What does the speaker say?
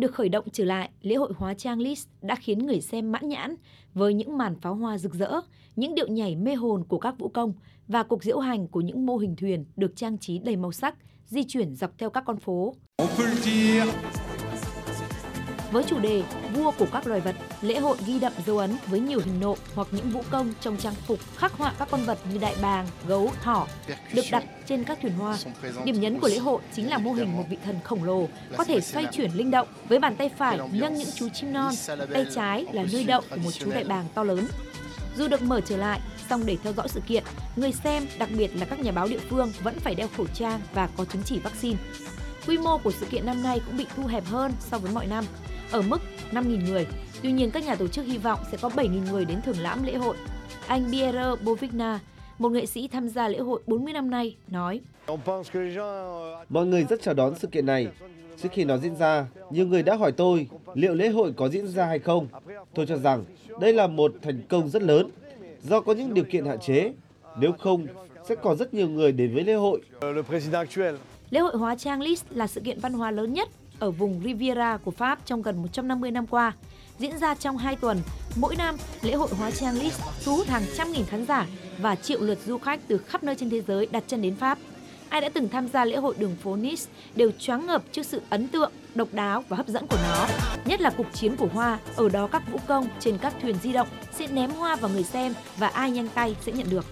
được khởi động trở lại, lễ hội hóa trang Lis đã khiến người xem mãn nhãn với những màn pháo hoa rực rỡ, những điệu nhảy mê hồn của các vũ công và cuộc diễu hành của những mô hình thuyền được trang trí đầy màu sắc, di chuyển dọc theo các con phố. Với chủ đề Vua của các loài vật, lễ hội ghi đậm dấu ấn với nhiều hình nộm hoặc những vũ công trong trang phục khắc họa các con vật như đại bàng, gấu, thỏ được đặt trên các thuyền hoa. Điểm nhấn của lễ hội chính là mô hình một vị thần khổng lồ có thể xoay chuyển linh động với bàn tay phải nâng những chú chim non, tay trái là nơi đậu của một chú đại bàng to lớn. Dù được mở trở lại, song để theo dõi sự kiện, người xem, đặc biệt là các nhà báo địa phương vẫn phải đeo khẩu trang và có chứng chỉ vaccine. Quy mô của sự kiện năm nay cũng bị thu hẹp hơn so với mọi năm, ở mức 5.000 người. Tuy nhiên, các nhà tổ chức hy vọng sẽ có 7.000 người đến thưởng lãm lễ hội. Anh Pierre Bovigna, một nghệ sĩ tham gia lễ hội 40 năm nay, nói Mọi người rất chào đón sự kiện này. Trước khi nó diễn ra, nhiều người đã hỏi tôi liệu lễ hội có diễn ra hay không. Tôi cho rằng đây là một thành công rất lớn do có những điều kiện hạn chế. Nếu không, sẽ có rất nhiều người đến với lễ hội. Lễ hội hóa trang Lis là sự kiện văn hóa lớn nhất ở vùng Riviera của Pháp trong gần 150 năm qua. Diễn ra trong 2 tuần, mỗi năm lễ hội hóa trang Lis thu hút hàng trăm nghìn khán giả và triệu lượt du khách từ khắp nơi trên thế giới đặt chân đến Pháp. Ai đã từng tham gia lễ hội đường phố Nice đều choáng ngợp trước sự ấn tượng, độc đáo và hấp dẫn của nó. Nhất là cuộc chiến của hoa, ở đó các vũ công trên các thuyền di động sẽ ném hoa vào người xem và ai nhanh tay sẽ nhận được.